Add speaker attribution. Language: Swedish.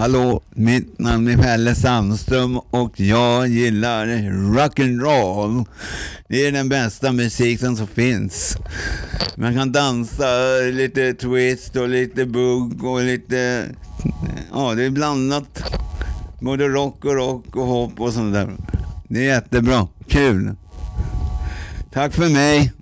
Speaker 1: Hallå, mitt namn är Pelle Sandström och jag gillar rock'n'roll. Det är den bästa musiken som finns. Man kan dansa lite twist och lite bugg och lite... Ja, det är blandat. Både rock och rock och hopp och sånt där. Det är jättebra. Kul. Tack för mig.